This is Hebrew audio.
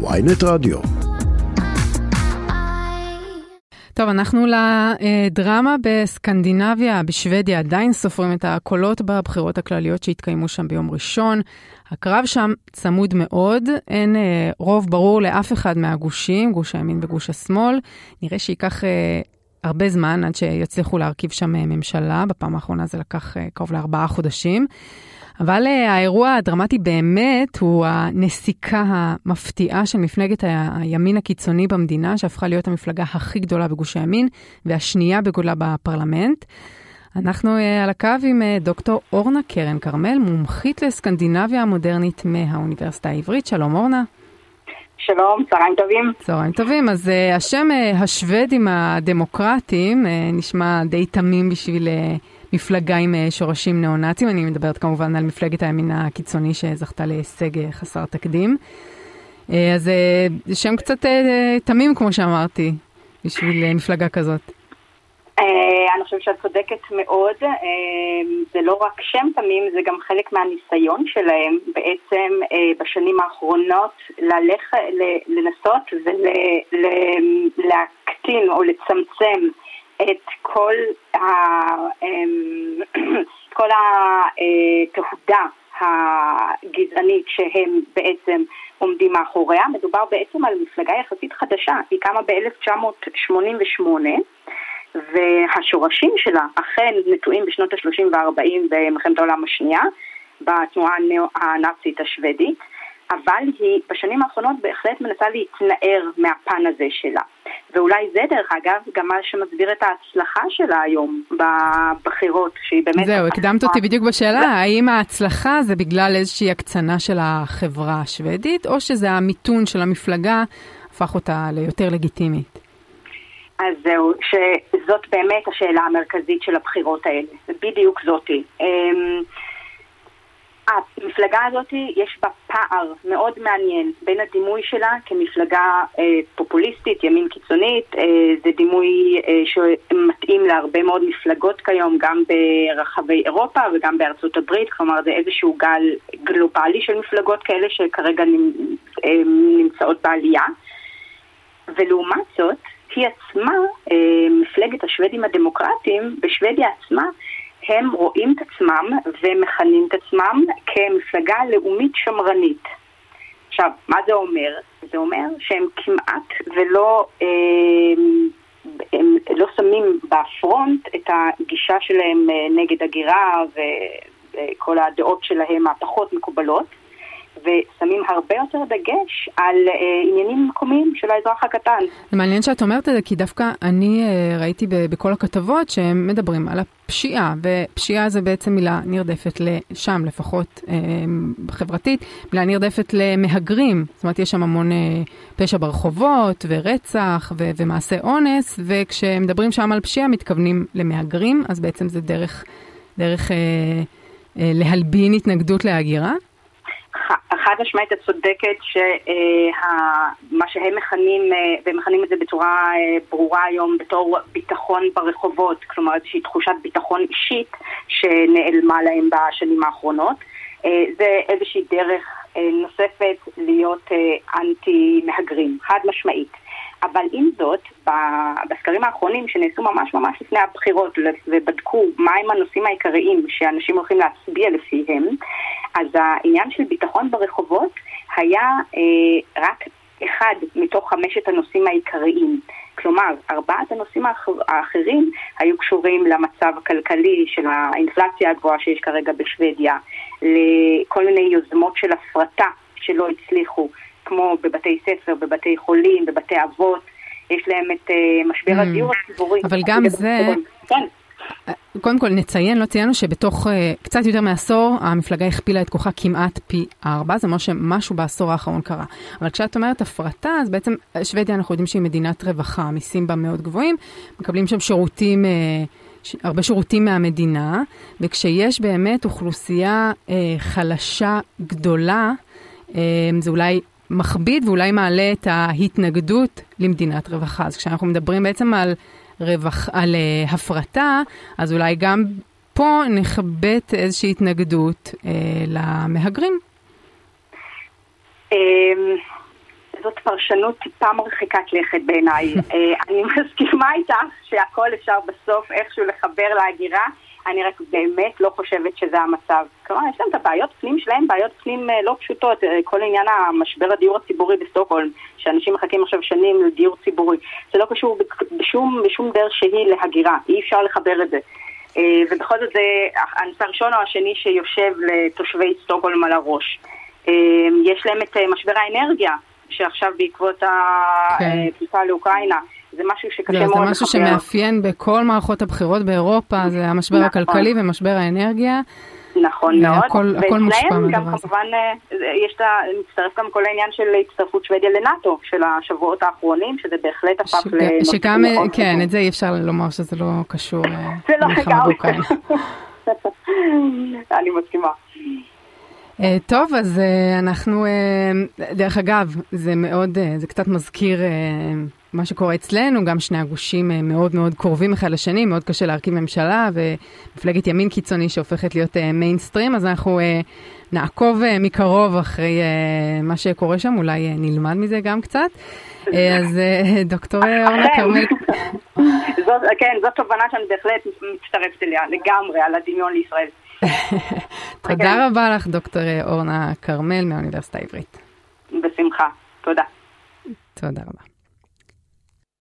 ויינט רדיו. טוב, אנחנו לדרמה בסקנדינביה, בשוודיה, עדיין סופרים את הקולות בבחירות הכלליות שהתקיימו שם ביום ראשון. הקרב שם צמוד מאוד, אין אה, רוב ברור לאף אחד מהגושים, גוש הימין וגוש השמאל. נראה שייקח אה, הרבה זמן עד שיצליחו להרכיב שם אה, ממשלה, בפעם האחרונה זה לקח אה, קרוב לארבעה חודשים. אבל uh, האירוע הדרמטי באמת הוא הנסיקה המפתיעה של מפלגת הימין הקיצוני במדינה, שהפכה להיות המפלגה הכי גדולה בגוש הימין והשנייה בגודלה בפרלמנט. אנחנו uh, על הקו עם uh, דוקטור אורנה קרן כרמל, מומחית לסקנדינביה המודרנית מהאוניברסיטה העברית. שלום אורנה. שלום, צהריים טובים. צהריים טובים. אז uh, השם uh, השוודים הדמוקרטיים uh, נשמע די תמים בשביל... Uh, מפלגה עם אה, שורשים ניאו-נאצים, אני מדברת כמובן על מפלגת הימין הקיצוני שזכתה להישג אה, חסר תקדים. אה, אז זה שם קצת תמים, כמו שאמרתי, בשביל מפלגה כזאת. אני חושבת שאת צודקת מאוד, זה לא רק שם תמים, זה גם חלק מהניסיון שלהם בעצם בשנים האחרונות לנסות ולהקטין או לצמצם את כל, ה, אמ, כל התהודה הגזענית שהם בעצם עומדים מאחוריה. מדובר בעצם על מפלגה יחסית חדשה, היא קמה ב-1988 והשורשים שלה אכן נטועים בשנות ה-30 וה-40 במלחמת העולם השנייה בתנועה הנאצית השוודית. אבל היא בשנים האחרונות בהחלט מנסה להתנער מהפן הזה שלה. ואולי זה דרך אגב גם מה שמסביר את ההצלחה שלה היום בבחירות, שהיא באמת... זהו, הקדמת אותי בדיוק בשאלה, האם ההצלחה זה בגלל איזושהי הקצנה של החברה השוודית, או שזה המיתון של המפלגה הפך אותה ליותר לגיטימית? אז זהו, שזאת באמת השאלה המרכזית של הבחירות האלה, בדיוק זאתי. המפלגה הזאת יש בה פער מאוד מעניין בין הדימוי שלה כמפלגה אה, פופוליסטית, ימין קיצונית, אה, זה דימוי אה, שמתאים להרבה מאוד מפלגות כיום, גם ברחבי אירופה וגם בארצות הברית, כלומר זה איזשהו גל גלובלי של מפלגות כאלה שכרגע אה, נמצאות בעלייה. ולעומת זאת, היא עצמה, אה, מפלגת השוודים הדמוקרטיים, בשוודיה עצמה, הם רואים את עצמם ומכנים את עצמם כמפלגה לאומית שמרנית. עכשיו, מה זה אומר? זה אומר שהם כמעט ולא אה, הם לא שמים בפרונט את הגישה שלהם אה, נגד הגירה וכל הדעות שלהם הפחות מקובלות, ושמים הרבה יותר דגש על אה, עניינים מקומיים של האזרח הקטן. זה מעניין שאת אומרת את זה, כי דווקא אני אה, ראיתי ב- בכל הכתבות שהם מדברים על הפשיעה, ופשיעה זה בעצם מילה נרדפת לשם, לפחות אה, חברתית, מילה נרדפת למהגרים. זאת אומרת, יש שם המון אה, פשע ברחובות, ורצח, ו- ומעשה אונס, וכשמדברים שם על פשיעה מתכוונים למהגרים, אז בעצם זה דרך, דרך אה, אה, להלבין התנגדות להגירה. חד משמעית את צודקת שמה שהם מכנים, אה, והם מכנים את זה בצורה אה, ברורה היום בתור ביטחון ברחובות, כלומר איזושהי תחושת ביטחון אישית שנעלמה להם בשנים האחרונות. אה, זה איזושהי דרך נוספת להיות אנטי מהגרים, חד משמעית. אבל עם זאת, בסקרים האחרונים שנעשו ממש ממש לפני הבחירות ובדקו מהם הנושאים העיקריים שאנשים הולכים להצביע לפיהם, אז העניין של ביטחון ברחובות היה אה, רק אחד מתוך חמשת הנושאים העיקריים. כלומר, ארבעת הנושאים האחר, האחרים היו קשורים למצב הכלכלי של האינפלציה הגבוהה שיש כרגע בשוודיה, לכל מיני יוזמות של הפרטה שלא הצליחו, כמו בבתי ספר, בבתי חולים, בבתי אבות, יש להם את uh, משבר mm. הדיור הציבורי. אבל גם זה... כן. קודם כל נציין, לא ציינו שבתוך uh, קצת יותר מעשור המפלגה הכפילה את כוחה כמעט פי ארבע, זה אומר שמשהו בעשור האחרון קרה. אבל כשאת אומרת הפרטה, אז בעצם שוודיה אנחנו יודעים שהיא מדינת רווחה, המיסים בה מאוד גבוהים, מקבלים שם שירותים, ש... הרבה שירותים מהמדינה, וכשיש באמת אוכלוסייה uh, חלשה גדולה, uh, זה אולי מכביד ואולי מעלה את ההתנגדות למדינת רווחה. אז כשאנחנו מדברים בעצם על, רווח, על uh, הפרטה, אז אולי גם פה נכבט איזושהי התנגדות uh, למהגרים. אמ, זאת פרשנות טיפה מרחיקת לכת בעיניי. אני מסכימה איתך שהכל אפשר בסוף איכשהו לחבר להגירה. אני רק באמת לא חושבת שזה המצב. כלומר, יש להם את הבעיות פנים שלהם, בעיות פנים לא פשוטות. כל עניין המשבר הדיור הציבורי בסטוקהולם, שאנשים מחכים עכשיו שנים לדיור ציבורי, זה לא קשור בשום, בשום דרך שהיא להגירה, אי אפשר לחבר את זה. ובכל זאת זה הנושא הראשון או השני שיושב לתושבי סטוקהולם על הראש. יש להם את משבר האנרגיה, שעכשיו בעקבות הפליטה כן. לאוקראינה. זה משהו שקשה מאוד לחבר. זה משהו שמאפיין בכל מערכות הבחירות באירופה, זה המשבר נכון. הכלכלי ומשבר האנרגיה. נכון מאוד, הכל, הכל מושפע מהדבר הזה. כמובן, יש את ה... מצטרף גם כל העניין של הצטרפות שוודיה לנאטו של השבועות האחרונים, שזה בהחלט הפך לנושא שגם, כן, את זה אי אפשר לומר שזה לא קשור למלחמה באוקראינה. אני מסכימה. Uh, טוב, אז uh, אנחנו, uh, דרך אגב, זה מאוד, uh, זה קצת מזכיר uh, מה שקורה אצלנו, גם שני הגושים uh, מאוד מאוד קרובים אחד לשני, מאוד קשה להרכיב ממשלה, ומפלגת ימין קיצוני שהופכת להיות מיינסטרים, uh, אז אנחנו uh, נעקוב מקרוב אחרי מה שקורה שם, אולי נלמד מזה גם קצת. אז דוקטור אורנה כרמל... כן, זאת תובנה שאני בהחלט מצטרפת אליה לגמרי, על הדמיון לישראל. תודה אוקיי. רבה לך, דוקטור אורנה כרמל מהאוניברסיטה העברית. בשמחה, תודה. תודה רבה.